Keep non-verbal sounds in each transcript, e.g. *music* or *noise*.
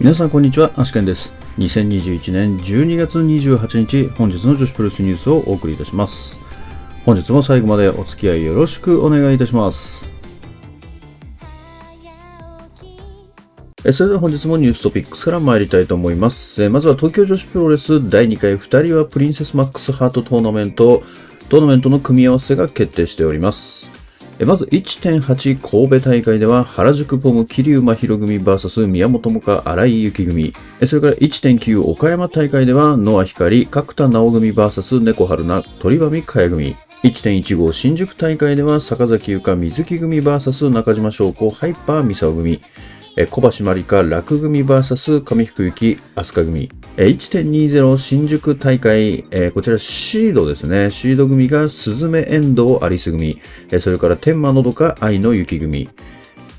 皆さんこんにちは、アシケンです。2021年12月28日、本日の女子プロレスニュースをお送りいたします。本日も最後までお付き合いよろしくお願いいたします。それでは本日もニューストピックスから参りたいと思います。まずは東京女子プロレス第2回2人はプリンセスマックスハートトーナメント、トーナメントの組み合わせが決定しております。まず1.8神戸大会では原宿ポム桐生真弥組 VS 宮本もか荒井優希組。それから1.9岡山大会では野ア光角田直組 VS 猫春菜鳥羽美香組。1.15新宿大会では坂崎由香水木組 VS 中島翔子ハイパーミサオ組。え小橋まりか楽組 VS 上福行飛鳥組。え1.20新宿大会、えこちらシードですね。シード組が鈴芽遠藤アリス組。えそれから天満のどか愛の雪組。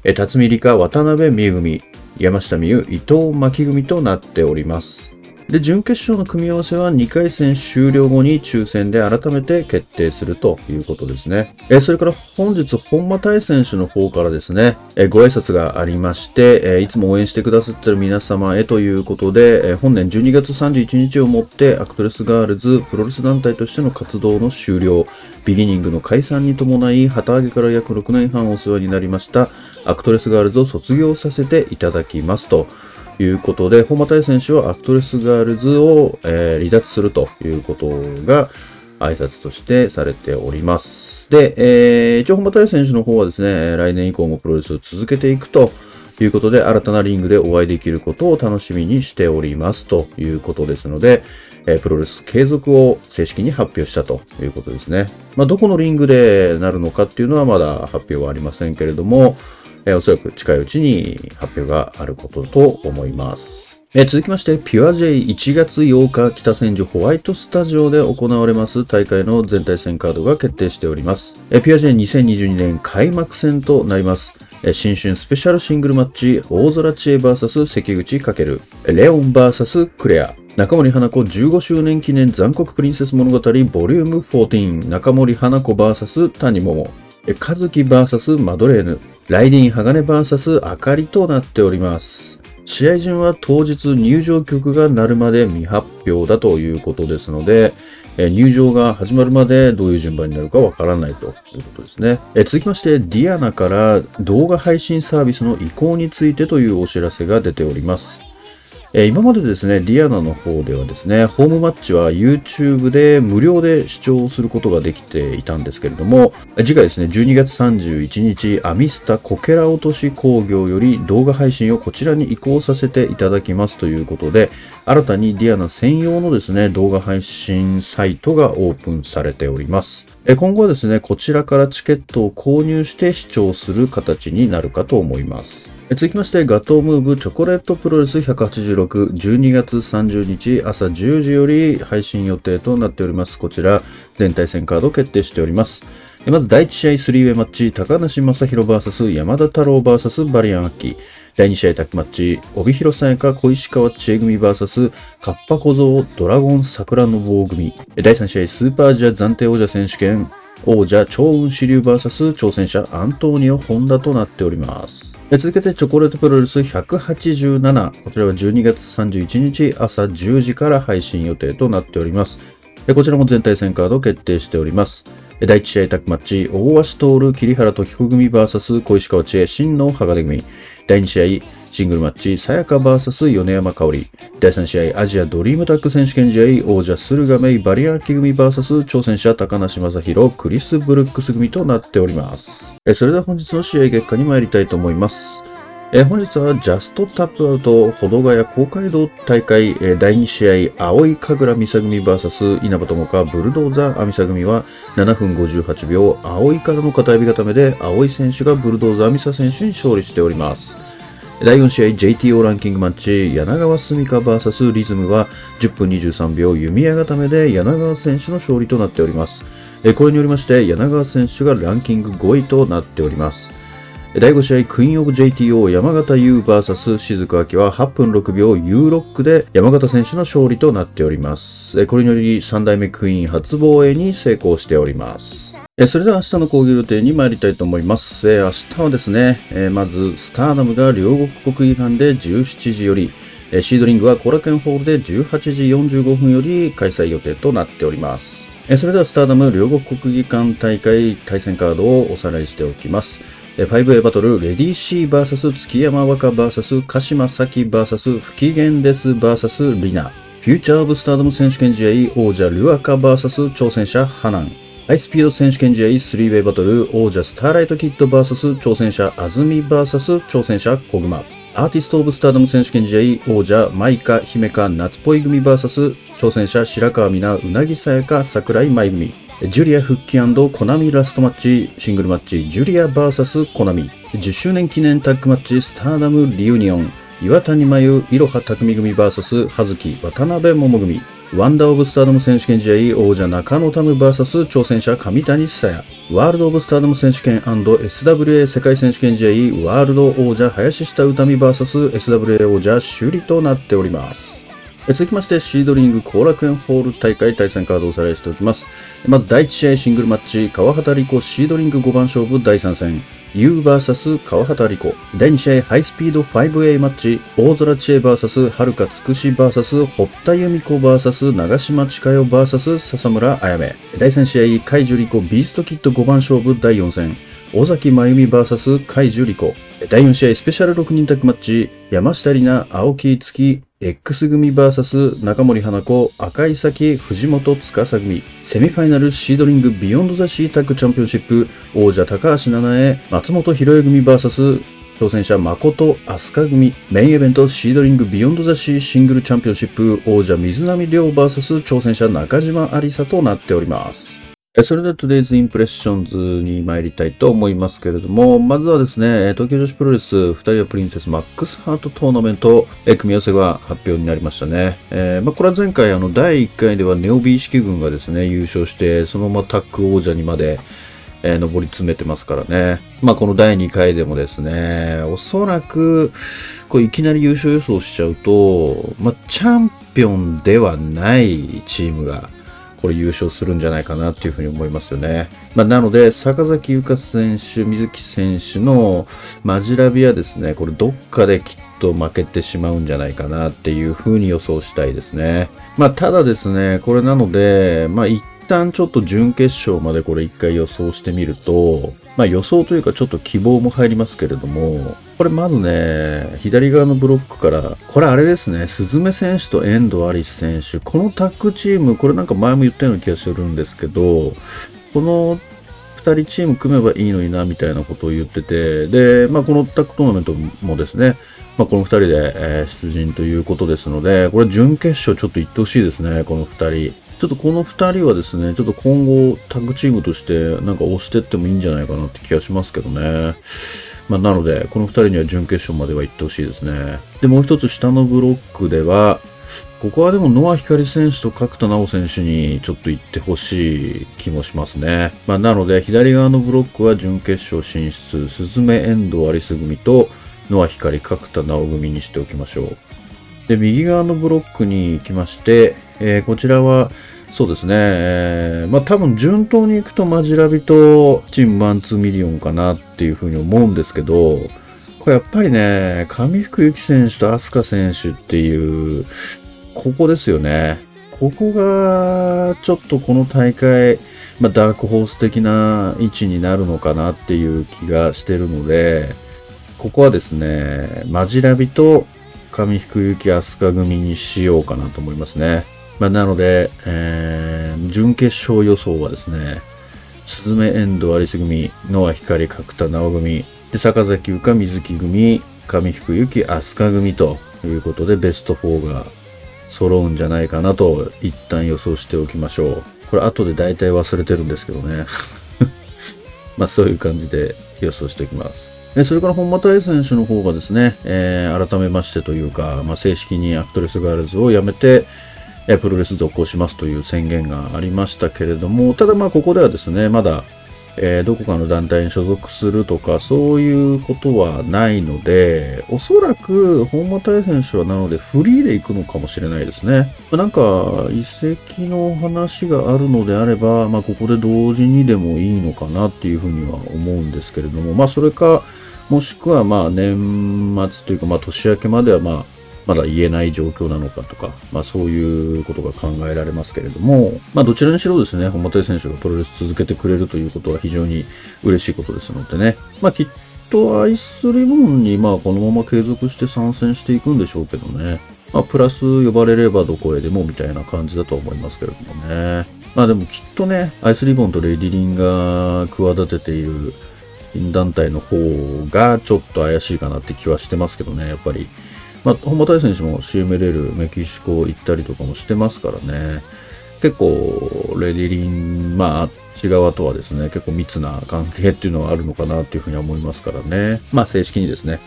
え辰巳リカ渡辺美優組。山下美優伊藤真希組となっております。で、準決勝の組み合わせは2回戦終了後に抽選で改めて決定するということですね。えそれから本日、本間多恵選手の方からですね、えご挨拶がありまして、えいつも応援してくださってる皆様へということで、え本年12月31日をもってアクトレスガールズプロレス団体としての活動の終了、ビギニングの解散に伴い、旗揚げから約6年半お世話になりましたアクトレスガールズを卒業させていただきますと。いうことで、本間多恵選手はアクトレスガールズを、えー離脱するということが挨拶としてされております。で、えー一応本間多恵選手の方はですね、来年以降もプロレスを続けていくということで、新たなリングでお会いできることを楽しみにしておりますということですので、えープロレス継続を正式に発表したということですね。まあ、どこのリングでなるのかっていうのはまだ発表はありませんけれども、えおそらく近いうちに発表があることと思います。え続きまして、ピュア J1 月8日北千住ホワイトスタジオで行われます大会の全体戦カードが決定しております。えピュア J2022 年開幕戦となります。え新春スペシャルシングルマッチ、大空知恵 VS 関口翔、えーレオン VS クレア、中森花子15周年記念残酷プリンセス物語ボリューム14中森花子 VS 谷桃え和樹 VS マドレーヌライディーン鋼 VS あかりとなっております試合順は当日入場曲が鳴るまで未発表だということですのでえ入場が始まるまでどういう順番になるかわからないということですね。え続きまして、ディアナから動画配信サービスの移行についてというお知らせが出ております。えー今までですね、ディアナの方ではですね、ホームマッチは YouTube で無料で視聴することができていたんですけれども、次回ですね、12月31日、アミスタこけら落とし興行より動画配信をこちらに移行させていただきますということで、新たにディアナ専用のですね、動画配信サイトがオープンされております。今後はですね、こちらからチケットを購入して視聴する形になるかと思います。続きまして、ガトームーブチョコレートプロレス186、12月30日朝10時より配信予定となっております。こちら、全体戦カード決定しております。まず第1試合スリーウェイマッチ、高梨正宏 VS 山田太郎 VS バリアンアッキー。第2試合タッグマッチ、帯広さやか小石川知恵組 VS カッパ小僧ドラゴン桜の棒組。第3試合スーパーアジア暫定王者選手権、王者超雲支流 VS 挑戦者アントーニオ・ホンダとなっております。続けてチョコレートプロレス187。こちらは12月31日朝10時から配信予定となっております。こちらも全体戦カード決定しております。第1試合タッグマッチ、大橋徹、桐原時子組 VS 小石川知恵、真の羽賀出組。第2試合、シングルマッチ、さやか VS 米山香織。第3試合、アジアドリームタッグ選手権試合、王者駿河メイバリアンキ組 VS 挑戦者高梨正宏、クリス・ブルックス組となっております。えそれでは本日の試合結果に参りたいと思います。え本日はジャストタップアウト、保土ヶ谷公会堂大会、え第2試合、青い神楽美沙組 VS 稲葉友香ブルドーザー美沙組は7分58秒、青いからの片指固めで、青い選手がブルドーザー美沙選手に勝利しております。第4試合 JTO ランキングマッチ柳川澄香 VS リズムは10分23秒弓矢固めで柳川選手の勝利となっております。これによりまして柳川選手がランキング5位となっております。第5試合、クイーンオブ JTO 山形優 VS 静岡明は8分6秒 U ロックで山形選手の勝利となっております。これにより3代目クイーン初防衛に成功しております。それでは明日の講義予定に参りたいと思います。え明日はですね、えまずスターダムが両国国技館で17時より、えシードリングはコラケンホールで18時45分より開催予定となっております。えそれではスターダム両国国技館大会対戦カードをおさらいしておきます。え 5A バトル、レディーシー VS 月山若 VS 鹿島咲 VS 不機嫌です VS リナ。フューチャーオブスターダム選手権試合王者ルアカ VS 挑戦者ハナン。ハイスピード選手権試合 3way バトル王者スターライトキッド VS 挑戦者アズミ VS 挑戦者コグマ。アーティストオブスターダム選手権試合王者マイカ、姫香、夏っぽい組 VS 挑戦者白川美奈、うなぎさやか、桜井舞組。ジュリア復帰コナミラストマッチ、シングルマッチ、ジュリア VS コナミ。10周年記念タッグマッチ、スターダムリユニオン。岩谷真由、いろは匠組 VS 葉月、渡辺桃組。ワンダーオブスターダム選手権試合王者中野タム VS 挑戦者上谷久也。ワールドオブスターダム選手権 &SWA 世界選手権試合ワールド王者林下歌美 VSSWA 王者首里となっております。続きまして、シードリング後楽園ホール大会対戦カードをおさらいしておきます。まず第1試合シングルマッチ、川畑理子シードリング5番勝負第3戦。UVS 川畑理子。第2試合ハイスピード 5A マッチ、大空知恵 VS 遥かつくし VS 堀田由美子 VS 長島千佳代 VS 笹村あやめ。第3試合海樹理子ビーストキット5番勝負第4戦。尾崎真由美 VS 海樹理子。第4試合スペシャル6人タッグマッチ、山下りな、青木いつ希、X 組 VS 中森花子、赤井沙希、藤本つかさ組。セミファイナルシードリング Beyond the Sea タッグチャンピオンシップ、王者高橋奈七永、松本浩代組 VS 挑戦者真琴飛鳥組。メインイベントシードリング Beyond the Sea シングルチャンピオンシップ、王者水波綾 VS 挑戦者中島安里紗となっております。それでは Today's Impressions に参りたいと思いますけれども、まずはですね、東京女子プロレス2人はプリンセスマックスハートトーナメント、組み合わせが発表になりましたね。えーまあ、これは前回あの第1回ではネオ美威獅鬼軍がですね、優勝して、そのままタッグ王者にまで、えー上り詰めてますからね。まあ、この第2回でもですね、おそらく、こういきなり優勝予想しちゃうと、まあ、チャンピオンではないチームが、これ優勝するんじゃないかなっていうふうに思いますよね。まあ、なので、坂崎優香選手、水木選手のマジラビはですね、これどっかできっと負けてしまうんじゃないかなっていうふうに予想したいですね。まあ、ただですね、これなので、まあ、一旦ちょっと準決勝までこれ一回予想してみると、まあ予想というかちょっと希望も入りますけれども、これまずね、左側のブロックから、これあれですね、鈴目選手と遠藤有志選手、このタッグチーム、これなんか前も言ったような気がするんですけど、この2人チーム組めばいいのにな、みたいなことを言ってて、で、まあこのタッグトーナメントもですね、まあこの2人で、え出陣ということですので、これ準決勝ちょっと行ってほしいですね、この2人。ちょっとこの2人はですね、ちょっと今後タッグチームとしてなんか押してってもいいんじゃないかなって気がしますけどね。まあ、なので、この2人には準決勝までは行ってほしいですね。で、もう一つ下のブロックでは、ここはでもノア光選手と角田直選手にちょっと行ってほしい気もしますね。まあ、なので、左側のブロックは準決勝進出、鈴目遠藤アリス組とノア光角田直組にしておきましょう。で、右側のブロックに行きまして、えーこちらは、そうですね、えーまあ多分順当に行くとマジラビとチームマンツーミリオンかなっていうふうに思うんですけど、これやっぱりね、上福幸選手と飛鳥選手っていう、ここですよね。ここが、ちょっとこの大会、まあ、ダークホース的な位置になるのかなっていう気がしてるので、ここはですね、マジラビと上福幸飛鳥組にしようかなと思いますね。まあ、なので、えー準決勝予想はですね、スズメエンドアリス組、ノア光角田直組、で、坂崎優香水木組、上福幸飛鳥組ということで、ベスト4が揃うんじゃないかなと、一旦予想しておきましょう。これ後で大体忘れてるんですけどね。*laughs* まあそういう感じで予想しておきます。でそれから本間多恵選手の方がですね、えー改めましてというか、まあ、正式にアクトレスガールズを辞めて、えプロレス続行しますという宣言がありましたけれども、ただまあここではですね、まだ、えーどこかの団体に所属するとか、そういうことはないので、おそらく本間多恵選手はなのでフリーで行くのかもしれないですね。なんか、移籍の話があるのであれば、まあここで同時にでもいいのかなっていうふうには思うんですけれども、まあそれか、もしくはまあ年末というかまあ年明けまではまあまだ言えない状況なのかとか、まあそういうことが考えられますけれども、まあどちらにしろですね、本間選手がプロレス続けてくれるということは非常に嬉しいことですのでね、まあきっとアイスリボンにまあこのまま継続して参戦していくんでしょうけどね、まあプラス呼ばれればどこへでもみたいな感じだとは思いますけれどもね。まあでもきっとね、アイスリボンとレディリンが企てている団体の方がちょっと怪しいかなって気はしてますけどね、やっぱり。まあ、本間大選手も CMLL メキシコ行ったりとかもしてますからね。結構、レディリン、まあ、あっち側とはですね、結構密な関係っていうのはあるのかなっていうふうに思いますからね。まあ、正式にですね、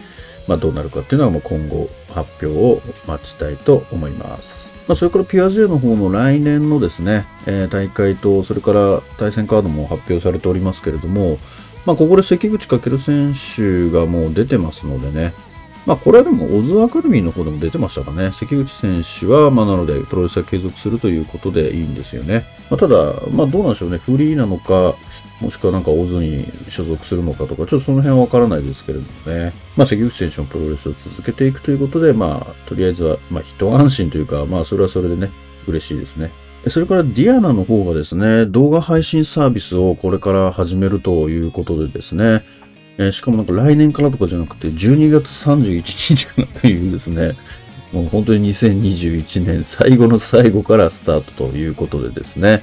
まあ、どうなるかっていうのはもう今後発表を待ちたいと思います。まあ、それからピュアジェの方の来年のですね、えー、大会と、それから対戦カードも発表されておりますけれども、まあ、ここで関口翔選手がもう出てますのでね、まあ、これはでも、オズアカデミーの方でも出てましたかね。関口選手は、まあ、なので、プロレスは継続するということでいいんですよね。まあ、ただ、まあ、どうなんでしょうね。フリーなのか、もしくはなんかオズに所属するのかとか、ちょっとその辺はわからないですけれどもね。まあ、関口選手のプロレスを続けていくということで、まあ、とりあえずは、まあ、一安心というか、まあ、それはそれでね、嬉しいですね。それからディアナの方がですね、動画配信サービスをこれから始めるということでですね、えー、しかもなんか来年からとかじゃなくて、12月31日からというですね、もう本当に2021年最後の最後からスタートということでですね。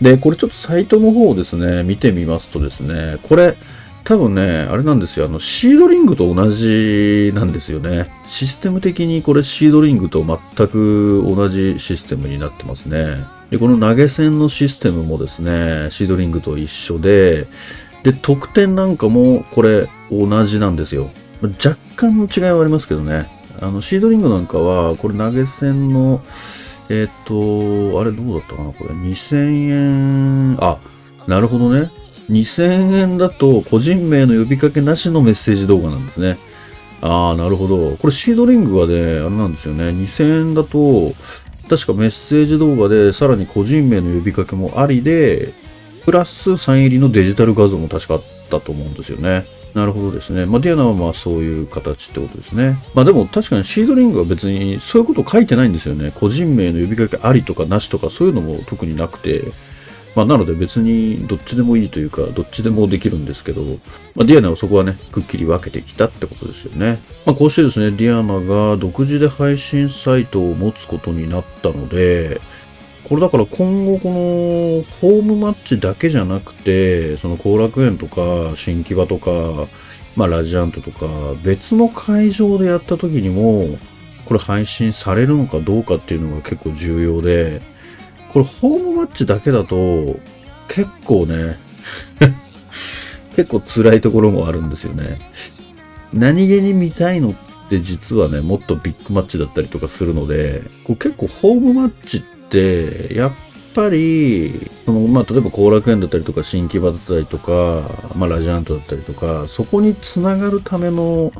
で、これちょっとサイトの方をですね、見てみますとですね、これ、多分ね、あれなんですよ。あの、シードリングと同じなんですよね。システム的にこれシードリングと全く同じシステムになってますね。で、この投げ銭のシステムもですね、シードリングと一緒で、で、得点なんかもこれ同じなんですよ。若干の違いはありますけどね。あの、シードリングなんかは、これ投げ銭の、えっ、ー、と、あれどうだったかなこれ2000円、あ、なるほどね。2000円だと個人名の呼びかけなしのメッセージ動画なんですね。ああ、なるほど。これシードリングはね、あれなんですよね。2000円だと、確かメッセージ動画でさらに個人名の呼びかけもありで、プラスサイン入りのデジタル画像も確かあったと思うんですよね。なるほどですね。まあ、ディアナはまあそういう形ってことですね。まあでも確かにシードリングは別にそういうこと書いてないんですよね。個人名の呼びかけありとかなしとかそういうのも特になくて。まあなので別にどっちでもいいというか、どっちでもできるんですけど、まあ、ディアナはそこはね、くっきり分けてきたってことですよね。まあこうしてですね、ディアナが独自で配信サイトを持つことになったので、これだから今後このホームマッチだけじゃなくて、その後楽園とか新木場とか、まあラジアントとか別の会場でやった時にも、これ配信されるのかどうかっていうのが結構重要で、これホームマッチだけだと結構ね *laughs* 結構辛いところもあるんですよね。何気に見たいのって実はね、もっとビッグマッチだったりとかするので、こう結構ホームマッチって、やっぱり、その、まあ、例えば後楽園だったりとか、新木場だったりとか、まあ、ラジアントだったりとか、そこにつながるための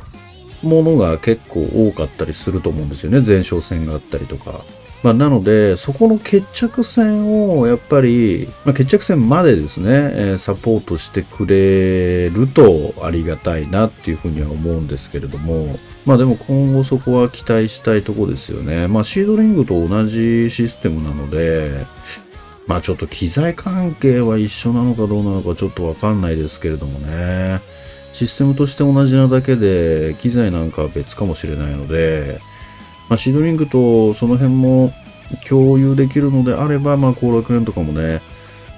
ものが結構多かったりすると思うんですよね。前哨戦があったりとか。まあ、なので、そこの決着戦をやっぱり、まあ、決着戦までですね、え、サポートしてくれるとありがたいなっていうふうには思うんですけれども、まあでも今後そこは期待したいとこですよね。まあシードリングと同じシステムなので、まあちょっと機材関係は一緒なのかどうなのかちょっとわかんないですけれどもね。システムとして同じなだけで、機材なんかは別かもしれないので、まあ、シードリングとその辺も共有できるのであれば、まあ、後楽園とかもね、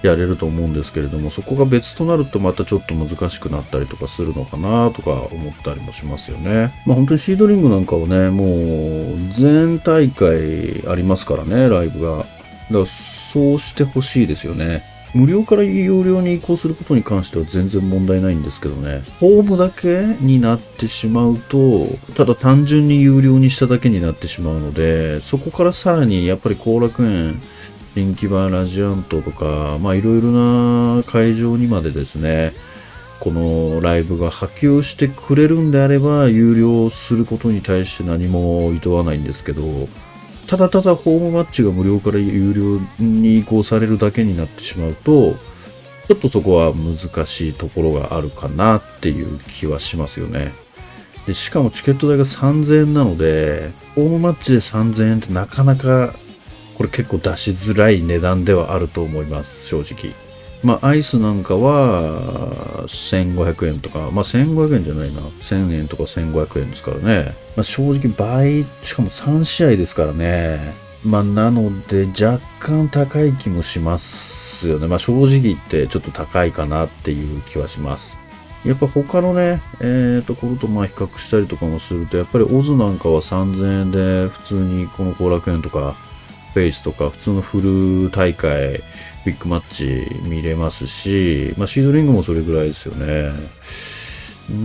やれると思うんですけれども、そこが別となるとまたちょっと難しくなったりとかするのかなとか思ったりもしますよね。まあ本当にシードリングなんかはね、もう全大会ありますからね、ライブが。だからそうしてほしいですよね。無料から有料に移行することに関しては全然問題ないんですけどね、ホームだけになってしまうと、ただ単純に有料にしただけになってしまうので、そこからさらにやっぱり後楽園、人気バーラジアントとか、まあいろいろな会場にまでですね、このライブが波及してくれるんであれば、有料することに対して何も厭わないんですけど、ただただホームマッチが無料から有料に移行されるだけになってしまうと、ちょっとそこは難しいところがあるかなっていう気はしますよね。でしかもチケット代が3000円なので、ホームマッチで3000円ってなかなか、これ結構出しづらい値段ではあると思います、正直。まあ、アイスなんかは、1500円とか、まあ、1500円じゃないな。1000円とか1500円ですからね。まあ、正直倍、しかも3試合ですからね。まあ、なので、若干高い気もしますよね。まあ、正直言ってちょっと高いかなっていう気はします。やっぱ他のね、えー、ところとまあ比較したりとかもすると、やっぱりオズなんかは3000円で普通にこの後楽園とか、フェイスとか普通のフル大会、ビッグマッチ見れますし、まあシードリングもそれぐらいですよね。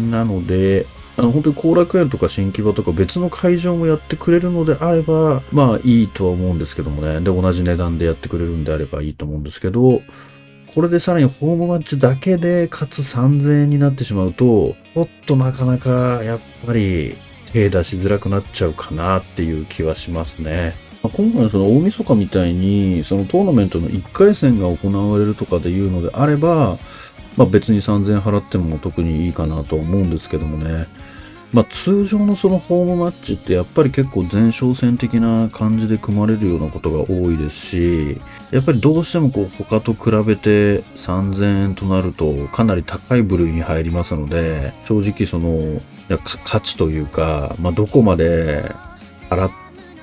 なので、あの本当に後楽園とか新木場とか別の会場もやってくれるのであれば、まあいいとは思うんですけどもね。で、同じ値段でやってくれるんであればいいと思うんですけど、これでさらにホームマッチだけで、かつ3000円になってしまうと、ちょっとなかなかやっぱり手出しづらくなっちゃうかなっていう気はしますね。まあ今回のその大晦日みたいに、そのトーナメントの1回戦が行われるとかでいうのであれば、まあ別に3000円払っても特にいいかなと思うんですけどもね。まあ通常のそのホームマッチってやっぱり結構前哨戦的な感じで組まれるようなことが多いですし、やっぱりどうしてもこう他と比べて3000円となるとかなり高い部類に入りますので、正直その価値というか、まあどこまで払っ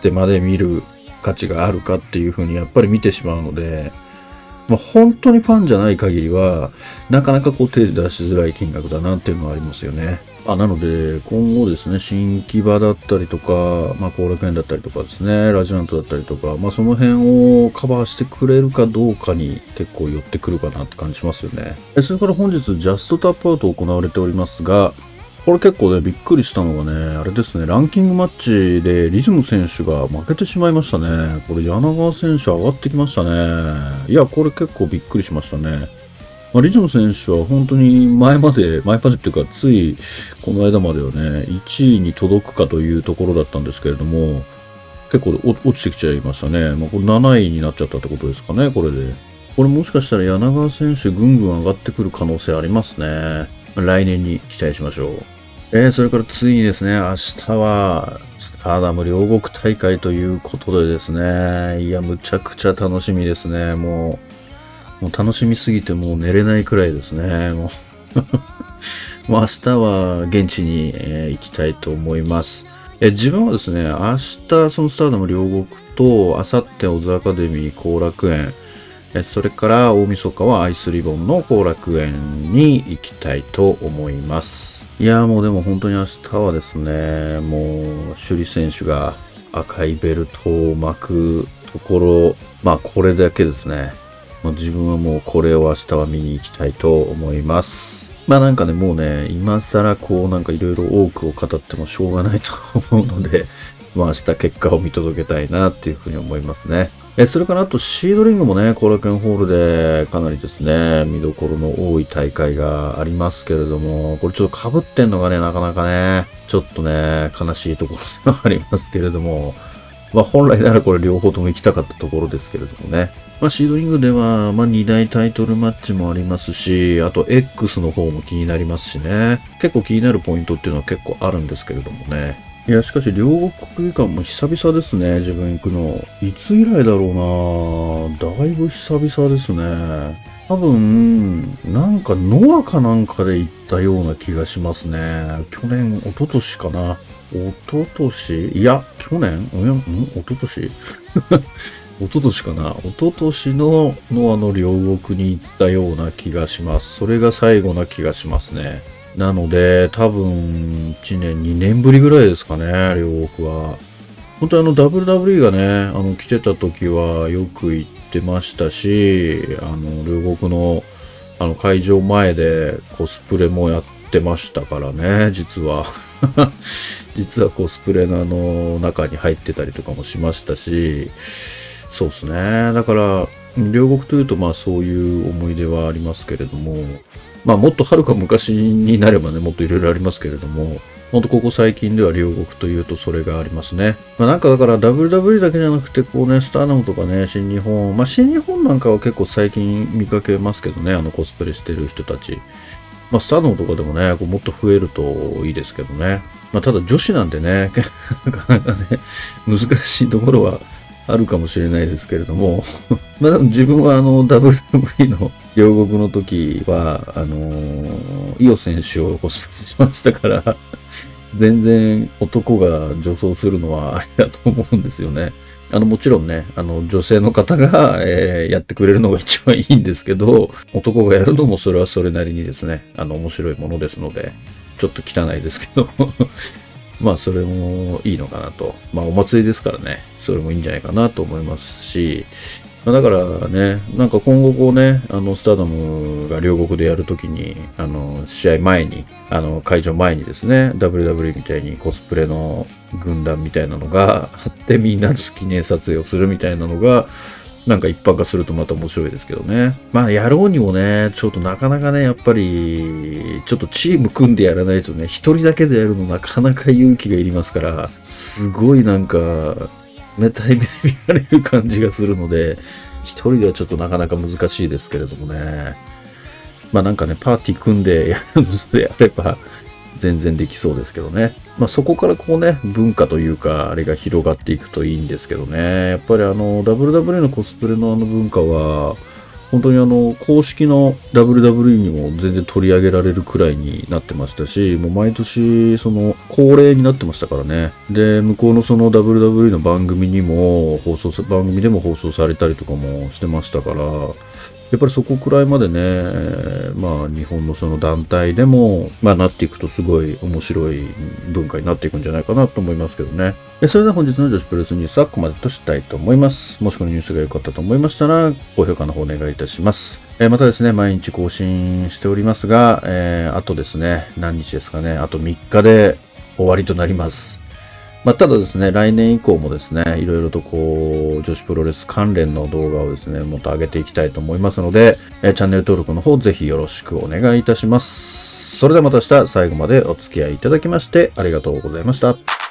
てまで見る価値があるかっていうふうにやっぱり見てしまうので、まあ、本当にファンじゃない限りは、なかなかこう手出しづらい金額だなっていうのはありますよね。あなので、今後ですね、新木場だったりとか、まあ、後楽園だったりとかですね、ラジアントだったりとか、まあ、その辺をカバーしてくれるかどうかに結構寄ってくるかなって感じしますよね。それから本日、ジャストタップアウト行われておりますが、これ結構ね、びっくりしたのがね、あれですね、ランキングマッチでリズム選手が負けてしまいましたね。これ柳川選手上がってきましたね。いや、これ結構びっくりしましたね。まあ、リズム選手は本当に前まで、前までっていうか、ついこの間まではね、1位に届くかというところだったんですけれども、結構落ちてきちゃいましたね。まあ、これ7位になっちゃったってことですかね、これで。これもしかしたら柳川選手ぐんぐん上がってくる可能性ありますね。来年に期待しましょう。えー、それからついにですね、明日は、スターダム両国大会ということでですね、いや、むちゃくちゃ楽しみですね、もう。もう楽しみすぎてもう寝れないくらいですね、もう。*laughs* もう明日は現地に、えー行きたいと思います。え自分はですね、明日そのスターダム両国と、明後日オズアカデミー後楽園、えそれから大晦日はアイスリボンの後楽園に行きたいと思います。いやもうでも本当に明日はですね、もう首里選手が赤いベルトを巻くところ、まあこれだけですね。もう自分はもうこれを明日は見に行きたいと思います。まあなんかね、もうね、今更こうなんかいろいろ多くを語ってもしょうがないと思うので、まあ明日結果を見届けたいなっていうふうに思いますね。え、それからあとシードリングもね、後楽園ホールでかなりですね、見どころの多い大会がありますけれども、これちょっと被ってんのがね、なかなかね、ちょっとね、悲しいところではありますけれども、まあ本来ならこれ両方とも行きたかったところですけれどもね。まあシードリングでは、まあ2大タイトルマッチもありますし、あと X の方も気になりますしね。結構気になるポイントっていうのは結構あるんですけれどもね。いや、しかし両国国技館も久々ですね、自分行くの。いつ以来だろうなだいぶ久々ですね。多分、なんかノアかなんかで行ったような気がしますね。去年、一昨年かな。一昨年？いや、去年？うん？ん？一昨年？*laughs* 一昨年かな一昨年のノアの両国に行ったような気がします。それが最後な気がしますね。なので、多分、1年、2年ぶりぐらいですかね、両国は。本当にあの、WWE がね、あの、来てた時はよく行ってましたし、あの、両国の、あの、会場前でコスプレもやってましたからね、実は。*laughs* 実はコスプレのあの、中に入ってたりとかもしましたし、そうですね。だから、両国というと、まあそういう思い出はありますけれども、まあもっとはるか昔になればね、もっといろいろありますけれども、ほんとここ最近では両国というとそれがありますね。まあなんかだから WW だけじゃなくて、こうね、スターダムとかね、新日本、まあ新日本なんかは結構最近見かけますけどね、あのコスプレしてる人たち。まあスターダムとかでもね、こうもっと増えるといいですけどね。まあ、ただ女子なんでね、*laughs* なかなかね、難しいところはあるかもしれないですけれども、*laughs* まあ自分はあの WWE の両国の時は、あのー、イオ選手をコスプレしましたから *laughs* 全然男が女装するのはありだと思うんですよね。あの、もちろんね、あの、女性の方が、えー、やってくれるのが一番いいんですけど、男がやるのもそれはそれなりにですね、あの、面白いものですので、ちょっと汚いですけど *laughs* まあ、それもいいのかなと。まあ、お祭りですからね、それもいいんじゃないかなと思いますし、ま、だからね、なんか今後こうね、あの、スターダムが両国でやるときに、あの、試合前に、あの、会場前にですね、WW みたいにコスプレの軍団みたいなのがあって、みんなの記念撮影をするみたいなのが、なんか一般化するとまた面白いですけどね。まあ、やろうにもね、ちょっとなかなかね、やっぱり、ちょっとチーム組んでやらないとね、一人だけでやるのなかなか勇気がいりますから、すごいなんか、冷たい目で見られる感じがするので、一人ではちょっとなかなか難しいですけれどもね。まあなんかね、パーティー組んでやるのであれば、全然できそうですけどね。まあそこからこうね、文化というか、あれが広がっていくといいんですけどね。やっぱりあの、WW のコスプレのあの文化は、本当にあの、公式の WWE にも全然取り上げられるくらいになってましたし、もう毎年、その、恒例になってましたからね。で、向こうのその WWE の番組にも放送、番組でも放送されたりとかもしてましたから、やっぱりそこくらいまでね、まあ日本のその団体でも、まあなっていくとすごい面白い文化になっていくんじゃないかなと思いますけどね。それでは本日の女子プロレスニュースはここまでとしたいと思います。もしこのニュースが良かったと思いましたら、高評価の方お願いいたします。えまたですね、毎日更新しておりますが、えー、あとですね、何日ですかね、あと3日で終わりとなります。まあ、ただですね、来年以降もですね、いろいろとこう、女子プロレス関連の動画をですね、もっと上げていきたいと思いますので、えチャンネル登録の方ぜひよろしくお願いいたします。それではまた明日最後までお付き合いいただきましてありがとうございました。